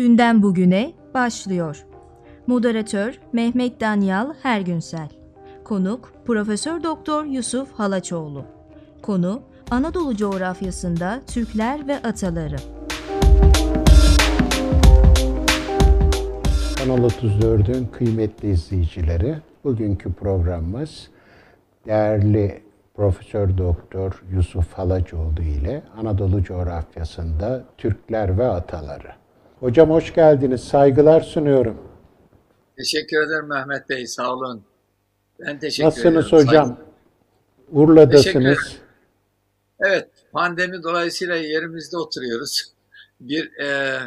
Dünden bugüne başlıyor. Moderatör Mehmet Danyal Hergünsel. Konuk Profesör Doktor Yusuf Halaçoğlu. Konu Anadolu coğrafyasında Türkler ve ataları. Kanal 34'ün kıymetli izleyicileri, bugünkü programımız değerli Profesör Doktor Yusuf Halaçoğlu ile Anadolu coğrafyasında Türkler ve ataları. Hocam hoş geldiniz. Saygılar sunuyorum. Teşekkür ederim Mehmet Bey. Sağ olun. Ben teşekkür Nasılsınız ederim. hocam? Saygı- Urla'dasınız. Evet, pandemi dolayısıyla yerimizde oturuyoruz. Bir e,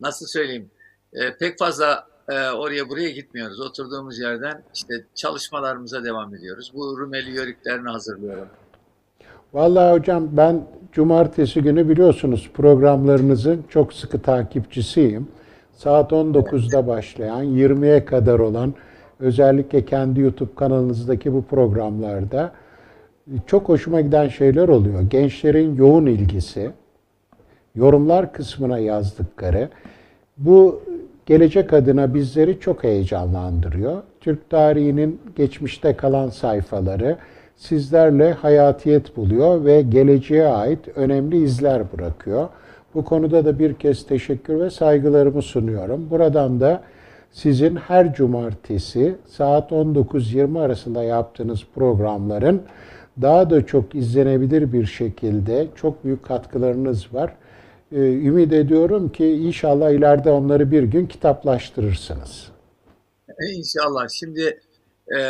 nasıl söyleyeyim? e, pek fazla e, oraya buraya gitmiyoruz. Oturduğumuz yerden işte çalışmalarımıza devam ediyoruz. Bu Rumeli yörüklerini hazırlıyorum. Vallahi hocam ben cumartesi günü biliyorsunuz programlarınızın çok sıkı takipçisiyim. Saat 19'da başlayan 20'ye kadar olan özellikle kendi YouTube kanalınızdaki bu programlarda çok hoşuma giden şeyler oluyor. Gençlerin yoğun ilgisi, yorumlar kısmına yazdıkları bu gelecek adına bizleri çok heyecanlandırıyor. Türk tarihinin geçmişte kalan sayfaları sizlerle hayatiyet buluyor ve geleceğe ait önemli izler bırakıyor. Bu konuda da bir kez teşekkür ve saygılarımı sunuyorum. Buradan da sizin her cumartesi saat 19-20 arasında yaptığınız programların daha da çok izlenebilir bir şekilde çok büyük katkılarınız var. Ee, Ümit ediyorum ki inşallah ileride onları bir gün kitaplaştırırsınız. İnşallah. Şimdi e,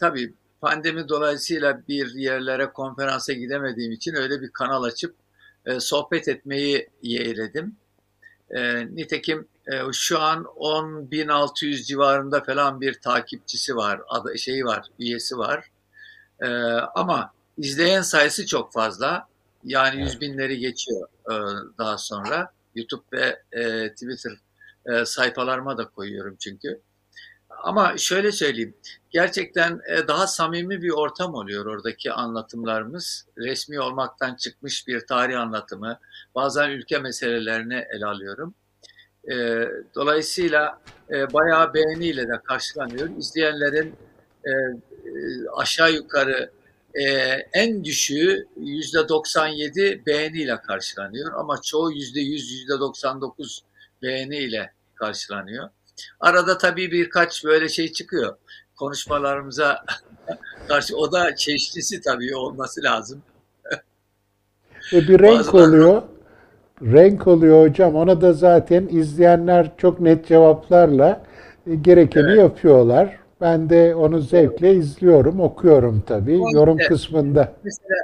tabii pandemi dolayısıyla bir yerlere konferansa gidemediğim için öyle bir kanal açıp e, sohbet etmeyi yeğledim. E, nitekim e, şu an 10.600 civarında falan bir takipçisi var, adı, şeyi var, üyesi var. E, ama izleyen sayısı çok fazla. Yani yüz binleri geçiyor e, daha sonra. YouTube ve e, Twitter e, sayfalarıma da koyuyorum çünkü. Ama şöyle söyleyeyim, gerçekten e, daha samimi bir ortam oluyor oradaki anlatımlarımız. Resmi olmaktan çıkmış bir tarih anlatımı, bazen ülke meselelerini ele alıyorum. E, Dolayısıyla e, bayağı beğeniyle de karşılanıyor. İzleyenlerin aşağı yukarı en düşüğü yüzde 97 beğeniyle karşılanıyor ama çoğu yüzde 100, yüzde 99 beğeniyle karşılanıyor. Arada tabii birkaç böyle şey çıkıyor. Konuşmalarımıza karşı o da çeşitlisi tabii olması lazım. Ve bir renk Bazıları- oluyor. Renk oluyor hocam. Ona da zaten izleyenler çok net cevaplarla e, gerekeni Evet. yapıyorlar. Ben de onu zevkle izliyorum, okuyorum tabii. Yorum kısmında. Mesela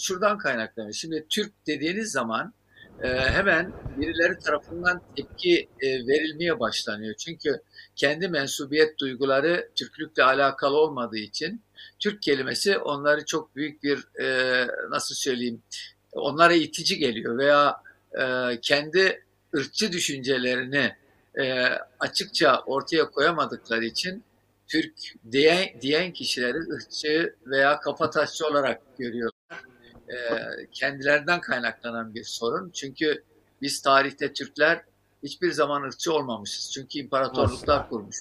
şuradan kaynaklanıyor. Şimdi Türk dediğiniz zaman e, hemen birileri tarafından tepki e, verilmeye başlanıyor. Çünkü kendi mensubiyet duyguları Türklükle alakalı olmadığı için Türk kelimesi onları çok büyük bir e, nasıl söyleyeyim onlara itici geliyor veya e, kendi ırkçı düşüncelerini açıkça ortaya koyamadıkları için Türk diyen, diyen kişileri ırkçı veya kafatasçı olarak görüyorlar. E, kendilerinden kaynaklanan bir sorun. Çünkü biz tarihte Türkler hiçbir zaman ırkçı olmamışız. Çünkü imparatorluklar Asla. kurmuş.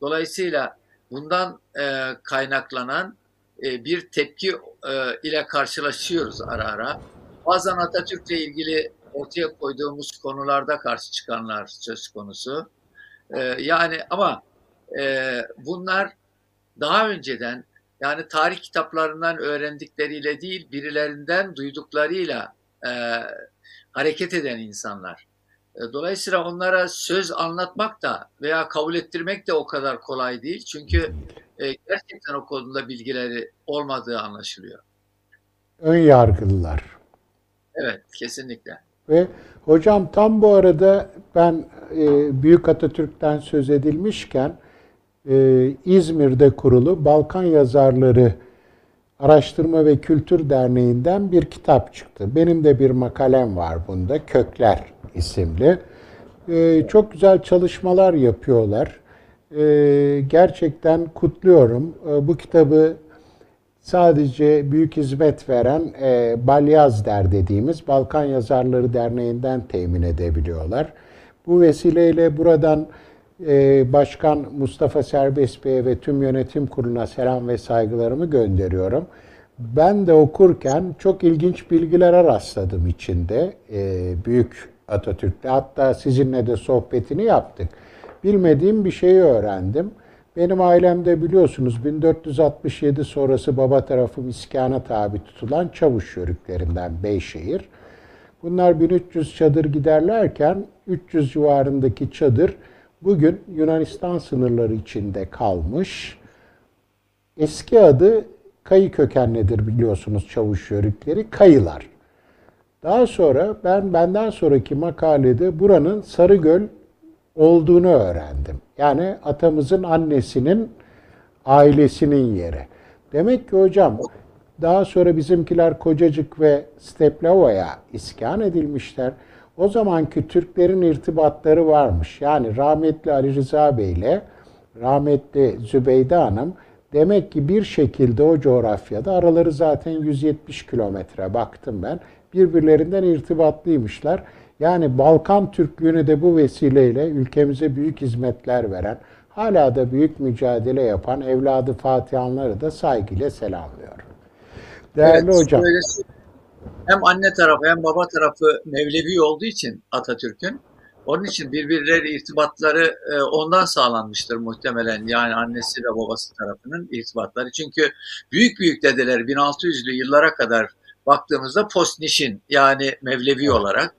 Dolayısıyla bundan e, kaynaklanan e, bir tepki e, ile karşılaşıyoruz ara ara. Bazen Atatürk'le ilgili ortaya koyduğumuz konularda karşı çıkanlar söz konusu. E, yani ama e, bunlar daha önceden yani tarih kitaplarından öğrendikleriyle değil birilerinden duyduklarıyla e, hareket eden insanlar. E, Dolayısıyla onlara söz anlatmak da veya kabul ettirmek de o kadar kolay değil. Çünkü e, gerçekten o konuda bilgileri olmadığı anlaşılıyor. Ön yargılılar. Evet, kesinlikle. Ve hocam tam bu arada ben e, Büyük Atatürk'ten söz edilmişken e, İzmir'de kurulu Balkan Yazarları Araştırma ve Kültür Derneği'nden bir kitap çıktı. Benim de bir makalem var bunda, Kökler isimli. E, çok güzel çalışmalar yapıyorlar. E, gerçekten kutluyorum. E, bu kitabı sadece büyük hizmet veren e, Balyaz Der dediğimiz Balkan Yazarları Derneği'nden temin edebiliyorlar. Bu vesileyle buradan Başkan Mustafa Serbest Bey'e ve tüm yönetim kuruluna selam ve saygılarımı gönderiyorum. Ben de okurken çok ilginç bilgilere rastladım içinde. E, büyük Atatürk'te hatta sizinle de sohbetini yaptık. Bilmediğim bir şeyi öğrendim. Benim ailemde biliyorsunuz 1467 sonrası baba tarafım iskana tabi tutulan çavuş yörüklerinden Beyşehir. Bunlar 1300 çadır giderlerken 300 civarındaki çadır bugün Yunanistan sınırları içinde kalmış. Eski adı Kayı kökenlidir biliyorsunuz çavuş yörükleri, Kayılar. Daha sonra ben benden sonraki makalede buranın Sarıgöl olduğunu öğrendim. Yani atamızın annesinin ailesinin yeri. Demek ki hocam daha sonra bizimkiler Kocacık ve Steplava'ya iskan edilmişler. O zamanki Türklerin irtibatları varmış. Yani rahmetli Ali Rıza Bey ile rahmetli Zübeyde Hanım demek ki bir şekilde o coğrafyada araları zaten 170 kilometre baktım ben. Birbirlerinden irtibatlıymışlar. Yani Balkan Türklüğünü de bu vesileyle ülkemize büyük hizmetler veren, hala da büyük mücadele yapan evladı Fatihanları da saygıyla selamlıyorum. Değerli evet, hocam. Hem anne tarafı hem baba tarafı Mevlevi olduğu için Atatürk'ün onun için birbirleri irtibatları e, ondan sağlanmıştır muhtemelen. Yani annesi ve babası tarafının irtibatları. Çünkü büyük büyük dedeler 1600'lü yıllara kadar baktığımızda postnişin yani Mevlevi olarak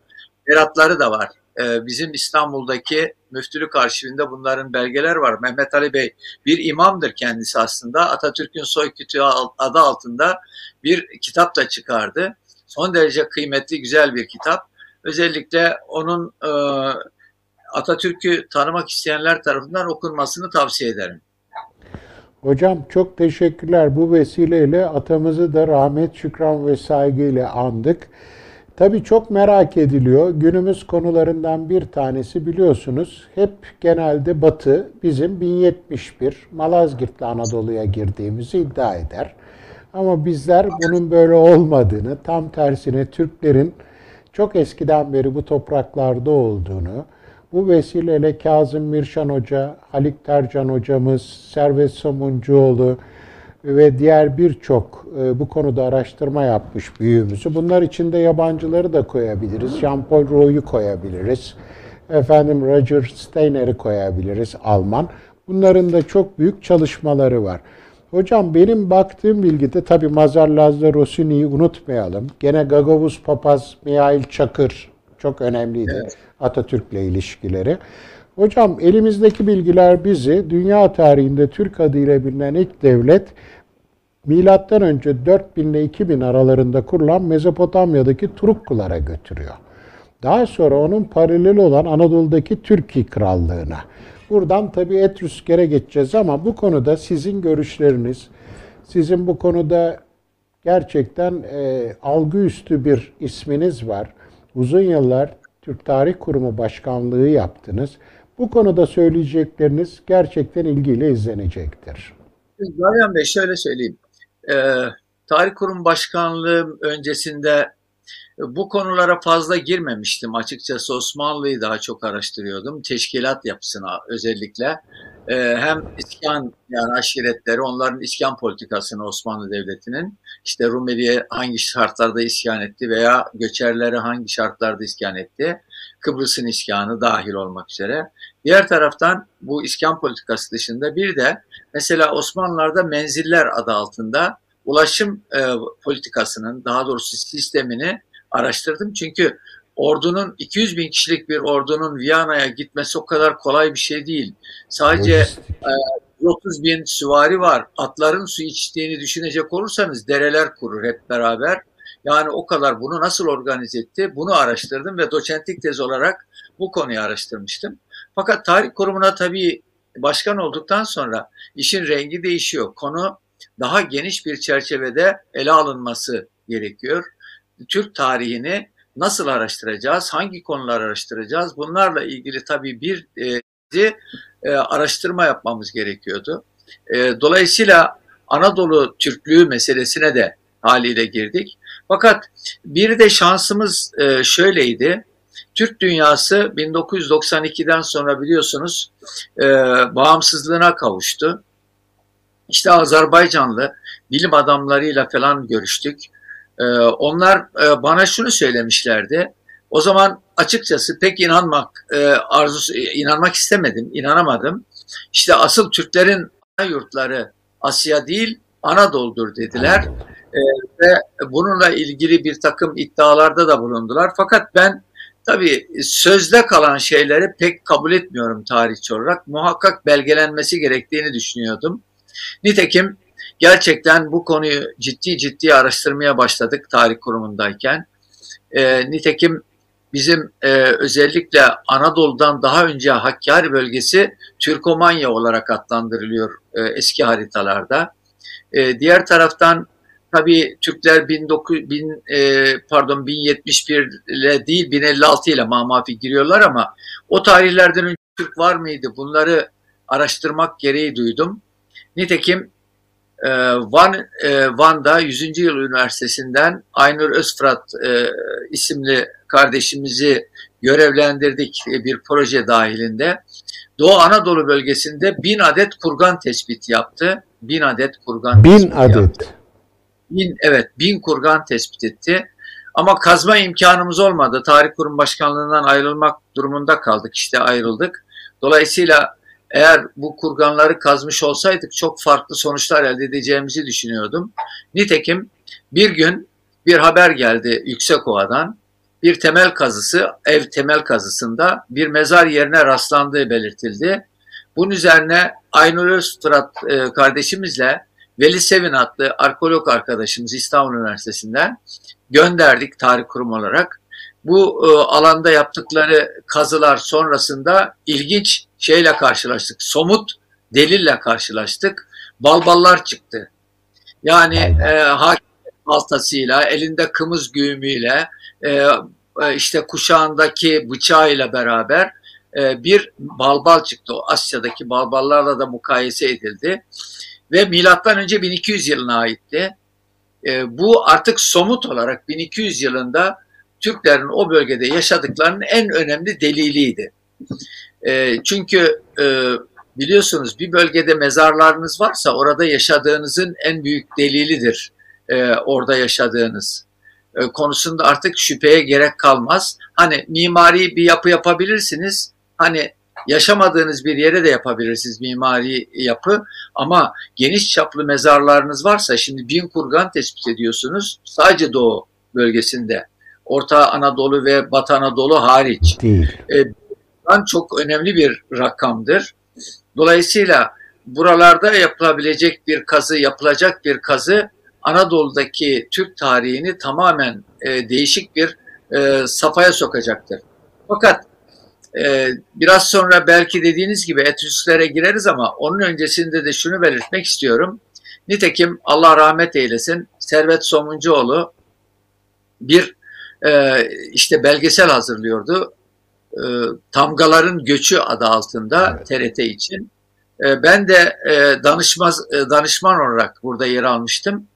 beratları da var. Ee, bizim İstanbul'daki müftülük arşivinde bunların belgeler var. Mehmet Ali Bey bir imamdır kendisi aslında. Atatürk'ün soy kütüğü adı altında bir kitap da çıkardı. Son derece kıymetli, güzel bir kitap. Özellikle onun e, Atatürk'ü tanımak isteyenler tarafından okunmasını tavsiye ederim. Hocam çok teşekkürler. Bu vesileyle atamızı da rahmet, şükran ve saygıyla andık. Tabii çok merak ediliyor. Günümüz konularından bir tanesi biliyorsunuz hep genelde Batı bizim 1071 Malazgirt'le Anadolu'ya girdiğimizi iddia eder. Ama bizler bunun böyle olmadığını, tam tersine Türklerin çok eskiden beri bu topraklarda olduğunu, bu vesileyle Kazım Mirşan Hoca, Halik Tercan Hocamız, Servet Somuncuoğlu, ve diğer birçok e, bu konuda araştırma yapmış büyüğümüzü. Bunlar içinde yabancıları da koyabiliriz. Jean-Paul Roux'u koyabiliriz. Efendim Roger Steiner'i koyabiliriz Alman. Bunların da çok büyük çalışmaları var. Hocam benim baktığım bilgide tabi Mazar Lazda Rossini'yi unutmayalım. Gene Gagavuz Papaz Mihail Çakır çok önemliydi evet. Atatürk'le ilişkileri. Hocam elimizdeki bilgiler bizi dünya tarihinde Türk adıyla bilinen ilk devlet milattan önce 4000 ile 2000 aralarında kurulan Mezopotamya'daki Turukkulara götürüyor. Daha sonra onun paraleli olan Anadolu'daki Türkiye Krallığına. Buradan tabii Etrüsker'e geçeceğiz ama bu konuda sizin görüşleriniz, sizin bu konuda gerçekten e, algı üstü bir isminiz var. Uzun yıllar Türk Tarih Kurumu Başkanlığı yaptınız. Bu konuda söyleyecekleriniz gerçekten ilgiyle izlenecektir. Zaten Bey şöyle söyleyeyim. Ee, Tarih Kurum Başkanlığı öncesinde bu konulara fazla girmemiştim. Açıkçası Osmanlı'yı daha çok araştırıyordum. Teşkilat yapısına özellikle. Ee, hem iskan yani aşiretleri, onların iskan politikasını Osmanlı Devleti'nin işte Rumeli'ye hangi şartlarda iskan etti veya göçerlere hangi şartlarda iskan etti. Kıbrıs'ın iskanı dahil olmak üzere. Diğer taraftan bu iskan politikası dışında bir de mesela Osmanlılar'da menziller adı altında ulaşım e, politikasının daha doğrusu sistemini araştırdım. Çünkü ordunun 200 bin kişilik bir ordunun Viyana'ya gitmesi o kadar kolay bir şey değil. Sadece e, 30 bin süvari var. Atların su içtiğini düşünecek olursanız dereler kurur hep beraber. Yani o kadar bunu nasıl organize etti bunu araştırdım ve doçentlik tez olarak bu konuyu araştırmıştım. Fakat tarih kurumuna tabii başkan olduktan sonra işin rengi değişiyor. Konu daha geniş bir çerçevede ele alınması gerekiyor. Türk tarihini nasıl araştıracağız, hangi konular araştıracağız bunlarla ilgili tabii bir e, e, araştırma yapmamız gerekiyordu. E, dolayısıyla Anadolu Türklüğü meselesine de haliyle girdik. Fakat bir de şansımız e, şöyleydi. Türk dünyası 1992'den sonra biliyorsunuz e, bağımsızlığına kavuştu. İşte Azerbaycanlı bilim adamlarıyla falan görüştük. E, onlar e, bana şunu söylemişlerdi. O zaman açıkçası pek inanmak e, arzusu inanmak istemedim, inanamadım. İşte asıl Türklerin ana yurtları Asya değil Anadolu'dur dediler. E, ve bununla ilgili bir takım iddialarda da bulundular. Fakat ben tabii sözde kalan şeyleri pek kabul etmiyorum tarihçi olarak. Muhakkak belgelenmesi gerektiğini düşünüyordum. Nitekim gerçekten bu konuyu ciddi ciddi araştırmaya başladık tarih kurumundayken. E, nitekim bizim e, özellikle Anadolu'dan daha önce Hakkari bölgesi Türkomanya olarak adlandırılıyor e, eski haritalarda. E, diğer taraftan tabii Türkler 19, bin, e, pardon 1071 ile değil 1056 ile Mamafi giriyorlar ama o tarihlerden önce Türk var mıydı? Bunları araştırmak gereği duydum. Nitekim e, Van e, Van'da 100. Yıl Üniversitesi'nden Aynur Özfrat e, isimli kardeşimizi görevlendirdik bir proje dahilinde. Doğu Anadolu bölgesinde bin adet kurgan tespit yaptı. Bin adet kurgan bin adet. yaptı. Bin, evet bin kurgan tespit etti. Ama kazma imkanımız olmadı. Tarih Kurum Başkanlığından ayrılmak durumunda kaldık. İşte ayrıldık. Dolayısıyla eğer bu kurganları kazmış olsaydık çok farklı sonuçlar elde edeceğimizi düşünüyordum. Nitekim bir gün bir haber geldi Yüksekova'dan. Bir temel kazısı, ev temel kazısında bir mezar yerine rastlandığı belirtildi. Bunun üzerine Aynur Öztürat e, kardeşimizle Veli Sevin adlı arkeolog arkadaşımız İstanbul Üniversitesi'nden gönderdik tarih kurum olarak. Bu e, alanda yaptıkları kazılar sonrasında ilginç şeyle karşılaştık. Somut delille karşılaştık. Balballar çıktı. Yani e, hakim baltasıyla, elinde kımız güğümüyle, e, e, işte kuşağındaki bıçağıyla beraber e, bir balbal çıktı. O Asya'daki balballarla da mukayese edildi. Ve milattan önce 1200 yılına aitti. E, bu artık somut olarak 1200 yılında Türklerin o bölgede yaşadıklarının en önemli deliliydi. E, çünkü e, biliyorsunuz bir bölgede mezarlarınız varsa orada yaşadığınızın en büyük delilidir e, orada yaşadığınız e, konusunda artık şüpheye gerek kalmaz. Hani mimari bir yapı yapabilirsiniz. Hani yaşamadığınız bir yere de yapabilirsiniz mimari yapı ama geniş çaplı mezarlarınız varsa şimdi bin kurgan tespit ediyorsunuz sadece doğu bölgesinde. Orta Anadolu ve Batı Anadolu hariç. Değil. E, çok önemli bir rakamdır. Dolayısıyla buralarda yapılabilecek bir kazı, yapılacak bir kazı Anadolu'daki Türk tarihini tamamen e, değişik bir e, safhaya sokacaktır. Fakat e, biraz sonra belki dediğiniz gibi Etrüsklere gireriz ama onun öncesinde de şunu belirtmek istiyorum. Nitekim Allah rahmet eylesin Servet Somuncuoğlu bir e, işte belgesel hazırlıyordu. E, Tamgaların Göçü adı altında evet. TRT için. E, ben de e, danışmaz, e, danışman olarak burada yer almıştım.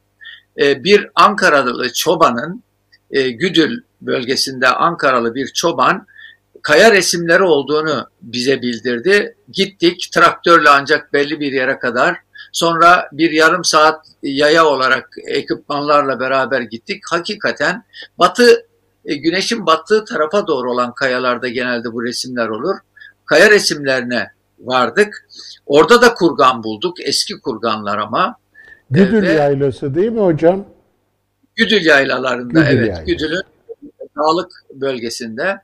E, bir Ankaralı çobanın e, Güdül bölgesinde Ankaralı bir çoban kaya resimleri olduğunu bize bildirdi. Gittik traktörle ancak belli bir yere kadar. Sonra bir yarım saat yaya olarak ekipmanlarla beraber gittik. Hakikaten batı e, güneşin battığı tarafa doğru olan kayalarda genelde bu resimler olur. Kaya resimlerine vardık. Orada da kurgan bulduk. Eski kurganlar ama. Güdül ee, Yaylası değil mi hocam? Güdül yaylalarında Güdül evet. Yaylası. Güdül'ün dağlık bölgesinde.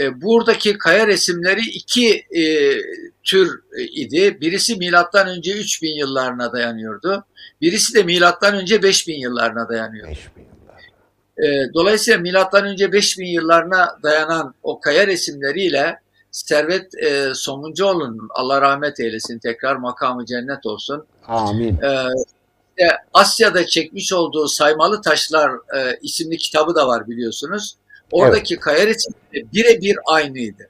E, buradaki kaya resimleri iki e, tür idi. Birisi milattan önce 3000 yıllarına dayanıyordu. Birisi de milattan önce 5000 yıllarına dayanıyordu. 5000 e, dolayısıyla milattan önce 5000 yıllarına dayanan o kaya resimleriyle Servet e, Somuncuoğlu'nun Allah rahmet eylesin tekrar makamı cennet olsun. Amin. E, Asya'da çekmiş olduğu Saymalı Taşlar e, isimli kitabı da var biliyorsunuz. Oradaki evet. kaya resimleri birebir aynıydı.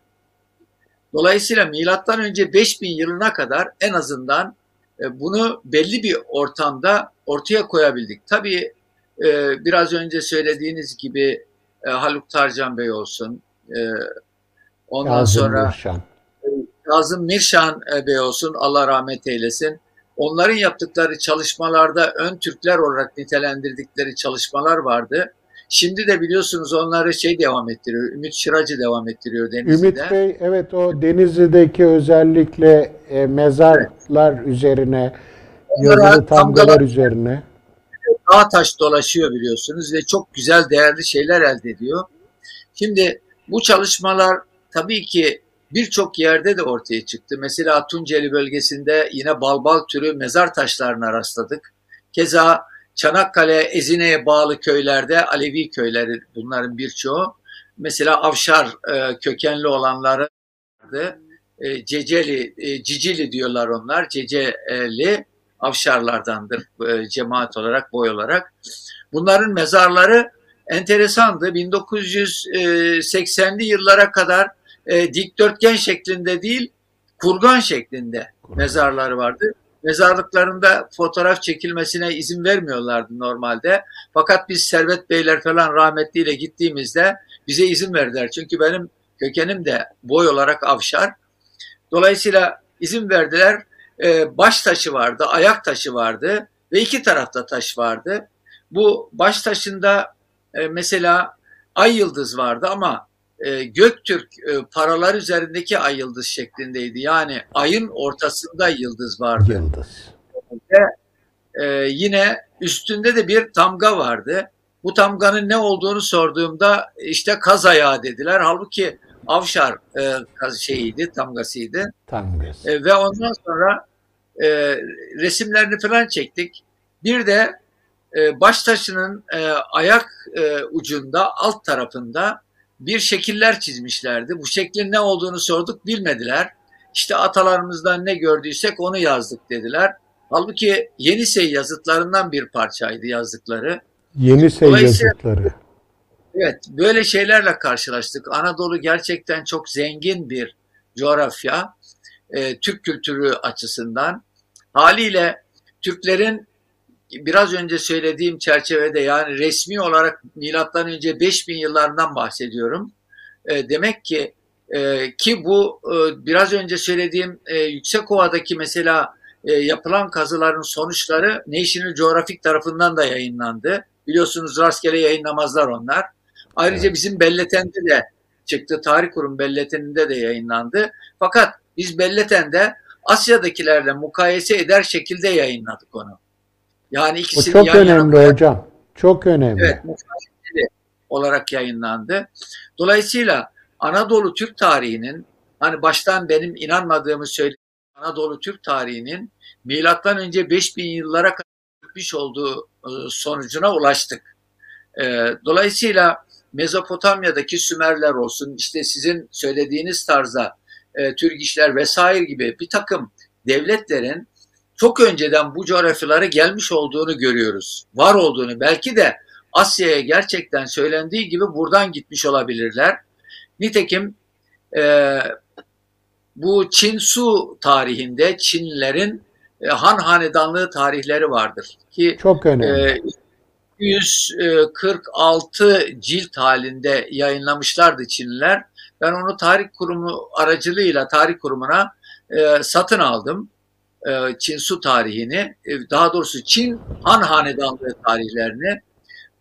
Dolayısıyla milattan önce 5000 yılına kadar en azından e, bunu belli bir ortamda ortaya koyabildik. Tabii e, biraz önce söylediğiniz gibi e, Haluk Tarcan Bey olsun, ondan Kazım sonra Mirşan. Kazım Mirşan Bey olsun Allah rahmet eylesin. Onların yaptıkları çalışmalarda ön Türkler olarak nitelendirdikleri çalışmalar vardı. Şimdi de biliyorsunuz onları şey devam ettiriyor. Ümit Şıracı devam ettiriyor Denizli'de. Ümit Bey evet o Denizli'deki özellikle e, mezarlar evet. üzerine, yazılı tamgalar üzerine. Dağ taş dolaşıyor biliyorsunuz ve çok güzel değerli şeyler elde ediyor. Şimdi bu çalışmalar tabii ki birçok yerde de ortaya çıktı. Mesela Tunceli bölgesinde yine balbal türü mezar taşlarına rastladık. Keza Çanakkale, Ezine'ye bağlı köylerde Alevi köyleri bunların birçoğu. Mesela Avşar e, kökenli olanları. E, Ceceli, e, Cicili diyorlar onlar. Ceceli Avşarlardandır e, cemaat olarak, boy olarak. Bunların mezarları enteresandı. 1980'li yıllara kadar e, dikdörtgen şeklinde değil, kurgan şeklinde mezarları vardı. Mezarlıklarında fotoğraf çekilmesine izin vermiyorlardı normalde. Fakat biz Servet Beyler falan rahmetliyle gittiğimizde bize izin verdiler. Çünkü benim kökenim de boy olarak avşar. Dolayısıyla izin verdiler. Ee, baş taşı vardı, ayak taşı vardı ve iki tarafta taş vardı. Bu baş taşında e, mesela ay yıldız vardı ama e, Göktürk e, paralar üzerindeki ay yıldız şeklindeydi. Yani ayın ortasında yıldız vardı. Yıldız. Ve e, yine üstünde de bir tamga vardı. Bu tamganın ne olduğunu sorduğumda işte kaz ayağı dediler. Halbuki Avşar e, şeyiydi, tamgasıydı. Tamgası. E, ve ondan sonra e, resimlerini falan çektik. Bir de e, baş taşının e, ayak e, ucunda alt tarafında bir şekiller çizmişlerdi. Bu şeklin ne olduğunu sorduk bilmediler. İşte atalarımızdan ne gördüysek onu yazdık dediler. Halbuki Yenisey yazıtlarından bir parçaydı yazdıkları. Yenisey yazıtları. Evet, böyle şeylerle karşılaştık. Anadolu gerçekten çok zengin bir coğrafya. E, Türk kültürü açısından. Haliyle Türklerin biraz önce söylediğim çerçevede yani resmi olarak milattan önce 5000 yıllarından bahsediyorum. E, demek ki e, ki bu e, biraz önce söylediğim e, Yüksekova'daki mesela e, yapılan kazıların sonuçları National Geographic tarafından da yayınlandı. Biliyorsunuz rastgele yayınlamazlar onlar. Ayrıca evet. bizim Belleten'de de çıktı. Tarih Kurum Belleten'inde de yayınlandı. Fakat biz Belleten'de Asya'dakilerle mukayese eder şekilde yayınladık onu. Yani ikisi çok yan önemli yana, hocam. Çok önemli. Evet, olarak yayınlandı. Dolayısıyla Anadolu Türk tarihinin hani baştan benim inanmadığımı söylediğim Anadolu Türk tarihinin milattan önce 5000 yıllara kadar gitmiş olduğu e, sonucuna ulaştık. E, dolayısıyla Mezopotamya'daki Sümerler olsun, işte sizin söylediğiniz tarzda e, Türk işler vesaire gibi bir takım devletlerin çok önceden bu coğrafyalara gelmiş olduğunu görüyoruz. Var olduğunu belki de Asya'ya gerçekten söylendiği gibi buradan gitmiş olabilirler. Nitekim e, bu Çin Su tarihinde Çinlilerin e, Han Hanedanlığı tarihleri vardır. Ki Çok önemli. E, 146 cilt halinde yayınlamışlardı Çinliler. Ben onu tarih kurumu aracılığıyla tarih kurumuna e, satın aldım. E, Çin su tarihini, e, daha doğrusu Çin Han Hanedanlığı tarihlerini,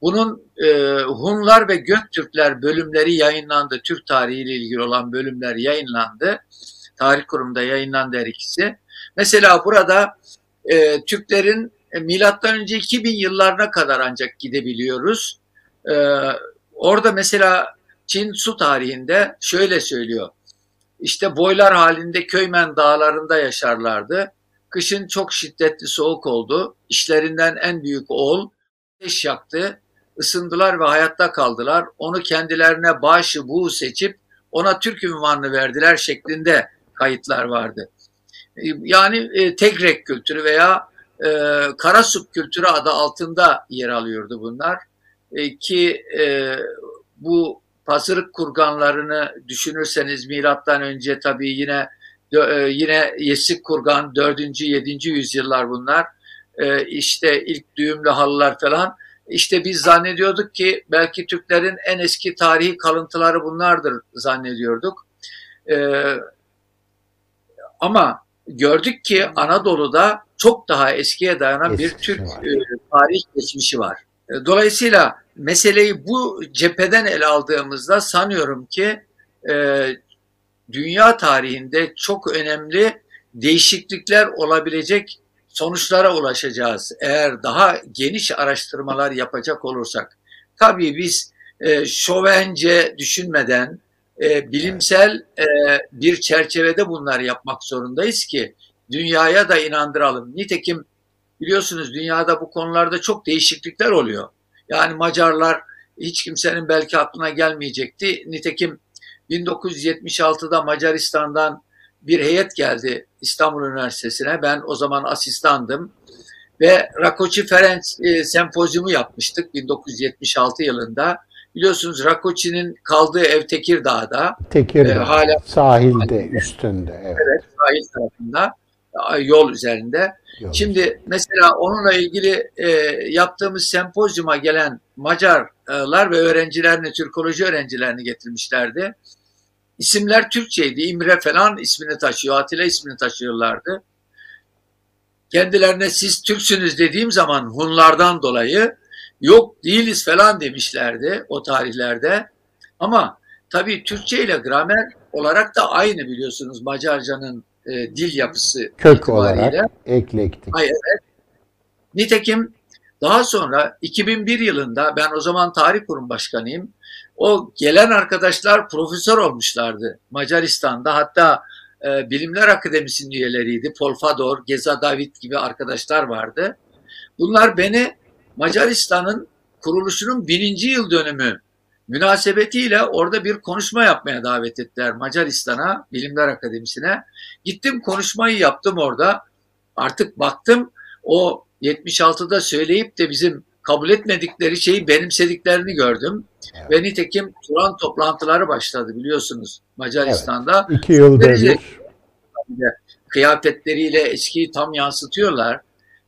bunun e, Hunlar ve Göktürkler bölümleri yayınlandı. Türk tarihiyle ilgili olan bölümler yayınlandı. Tarih kurumunda yayınlandı her ikisi. Mesela burada e, Türklerin e, milattan önce 2000 yıllarına kadar ancak gidebiliyoruz. E, orada mesela Çin su tarihinde şöyle söylüyor. İşte boylar halinde Köymen dağlarında yaşarlardı. Kışın çok şiddetli soğuk oldu. İşlerinden en büyük oğul ateş yaktı. Isındılar ve hayatta kaldılar. Onu kendilerine başı buğu seçip ona Türk ünvanını verdiler şeklinde kayıtlar vardı. E, yani e, Tegrek kültürü veya e, Karasup kültürü adı altında yer alıyordu bunlar. E, ki e, bu pasırık kurganlarını düşünürseniz milattan önce tabii yine e, yine Yesik Kurgan 4. 7. yüzyıllar bunlar. E, işte ilk düğümlü halılar falan işte biz zannediyorduk ki belki Türklerin en eski tarihi kalıntıları bunlardır zannediyorduk. E, ama gördük ki Anadolu'da çok daha eskiye dayanan bir Türk e, tarih geçmişi var. E, dolayısıyla meseleyi bu cepheden ele aldığımızda sanıyorum ki e, dünya tarihinde çok önemli değişiklikler olabilecek sonuçlara ulaşacağız. Eğer daha geniş araştırmalar yapacak olursak. Tabii biz e, şovence düşünmeden e, bilimsel e, bir çerçevede bunlar yapmak zorundayız ki dünyaya da inandıralım. Nitekim biliyorsunuz dünyada bu konularda çok değişiklikler oluyor. Yani Macarlar hiç kimsenin belki aklına gelmeyecekti. Nitekim 1976'da Macaristan'dan bir heyet geldi İstanbul Üniversitesi'ne. Ben o zaman asistandım. Ve Rakoçi Ferenc e, sempozyumu yapmıştık 1976 yılında. Biliyorsunuz Rakoçi'nin kaldığı ev Tekirdağ'da. Tekirdağ, e, hala sahilde, üstünde. Evet, evet sahil tarafında, yol üzerinde. Yol. Şimdi mesela onunla ilgili e, yaptığımız sempozyuma gelen Macarlar ve öğrencilerini, Türkoloji öğrencilerini getirmişlerdi. İsimler Türkçeydi. İmre falan ismini taşıyor, Atilla ismini taşıyorlardı. Kendilerine siz Türksünüz dediğim zaman Hunlardan dolayı yok değiliz falan demişlerdi o tarihlerde. Ama tabii Türkçe ile gramer olarak da aynı biliyorsunuz Macarcanın e, dil yapısı Kök olarak eklektik. Hayır, evet. Nitekim daha sonra 2001 yılında ben o zaman tarih kurum başkanıyım. O gelen arkadaşlar profesör olmuşlardı Macaristan'da. Hatta e, Bilimler Akademisi'nin üyeleriydi. Paul Fador, Geza David gibi arkadaşlar vardı. Bunlar beni Macaristan'ın kuruluşunun bininci yıl dönümü münasebetiyle orada bir konuşma yapmaya davet ettiler Macaristan'a, Bilimler Akademisi'ne. Gittim konuşmayı yaptım orada. Artık baktım o 76'da söyleyip de bizim kabul etmedikleri şeyi benimsediklerini gördüm. Evet. Ve nitekim Turan toplantıları başladı biliyorsunuz Macaristan'da. Evet. İki yılda bir. Kıyafetleriyle eskiyi tam yansıtıyorlar.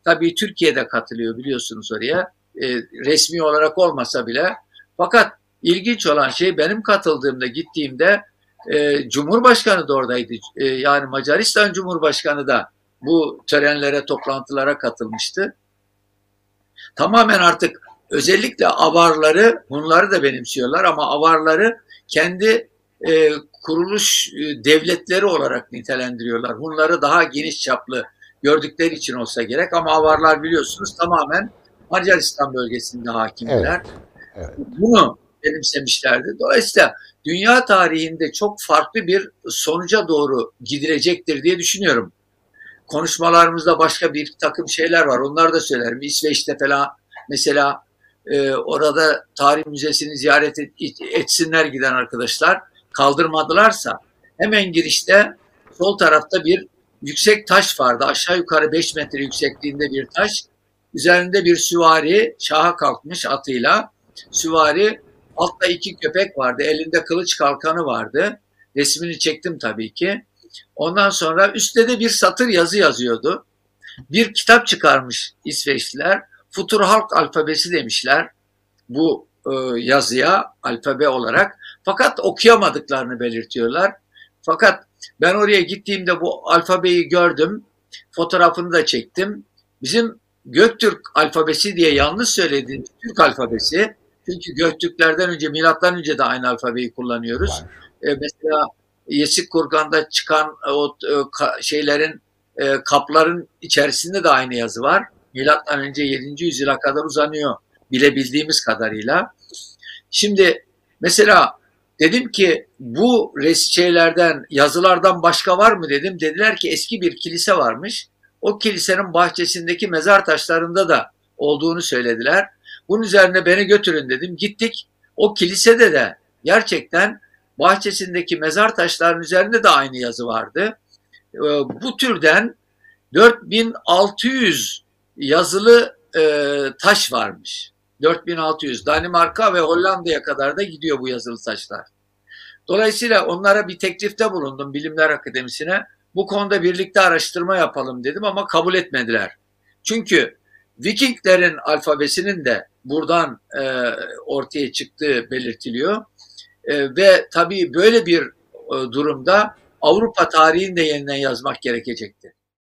Tabii Türkiye'de katılıyor biliyorsunuz oraya. E, resmi olarak olmasa bile. Fakat ilginç olan şey benim katıldığımda gittiğimde e, Cumhurbaşkanı da oradaydı. E, yani Macaristan Cumhurbaşkanı da bu törenlere, toplantılara katılmıştı. Tamamen artık özellikle avarları, bunları da benimsiyorlar ama avarları kendi e, kuruluş e, devletleri olarak nitelendiriyorlar. Bunları daha geniş çaplı gördükleri için olsa gerek ama avarlar biliyorsunuz tamamen Macaristan bölgesinde hakimler. Evet, evet. Bunu benimsemişlerdi. Dolayısıyla dünya tarihinde çok farklı bir sonuca doğru gidilecektir diye düşünüyorum. Konuşmalarımızda başka bir takım şeyler var. Onları da söylerim. İsveç'te falan mesela e, orada tarih müzesini ziyaret et, etsinler giden arkadaşlar kaldırmadılarsa hemen girişte sol tarafta bir yüksek taş vardı. Aşağı yukarı 5 metre yüksekliğinde bir taş. Üzerinde bir süvari şaha kalkmış atıyla. Süvari altta iki köpek vardı. Elinde kılıç kalkanı vardı. Resmini çektim tabii ki. Ondan sonra üstte de bir satır yazı yazıyordu. Bir kitap çıkarmış İsveçliler. Futur Halk Alfabesi demişler bu e, yazıya alfabe olarak. Fakat okuyamadıklarını belirtiyorlar. Fakat ben oraya gittiğimde bu alfabeyi gördüm. Fotoğrafını da çektim. Bizim Göktürk alfabesi diye yanlış söylediğimiz Türk alfabesi. Çünkü Göktürklerden önce, milattan önce de aynı alfabeyi kullanıyoruz. E, mesela Yesik Kurgan'da çıkan o e, şeylerin e, kapların içerisinde de aynı yazı var. Milattan önce 7. yüzyıla kadar uzanıyor bilebildiğimiz kadarıyla. Şimdi mesela dedim ki bu şeylerden yazılardan başka var mı dedim. Dediler ki eski bir kilise varmış. O kilisenin bahçesindeki mezar taşlarında da olduğunu söylediler. Bunun üzerine beni götürün dedim. Gittik. O kilisede de gerçekten bahçesindeki mezar taşlarının üzerinde de aynı yazı vardı. Ee, bu türden 4600 yazılı e, taş varmış. 4600 Danimarka ve Hollanda'ya kadar da gidiyor bu yazılı taşlar. Dolayısıyla onlara bir teklifte bulundum Bilimler Akademisi'ne. Bu konuda birlikte araştırma yapalım dedim ama kabul etmediler. Çünkü Vikinglerin alfabesinin de buradan e, ortaya çıktığı belirtiliyor. E, ve tabii böyle bir e, durumda Avrupa tarihini de yeniden yazmak gerekecekti.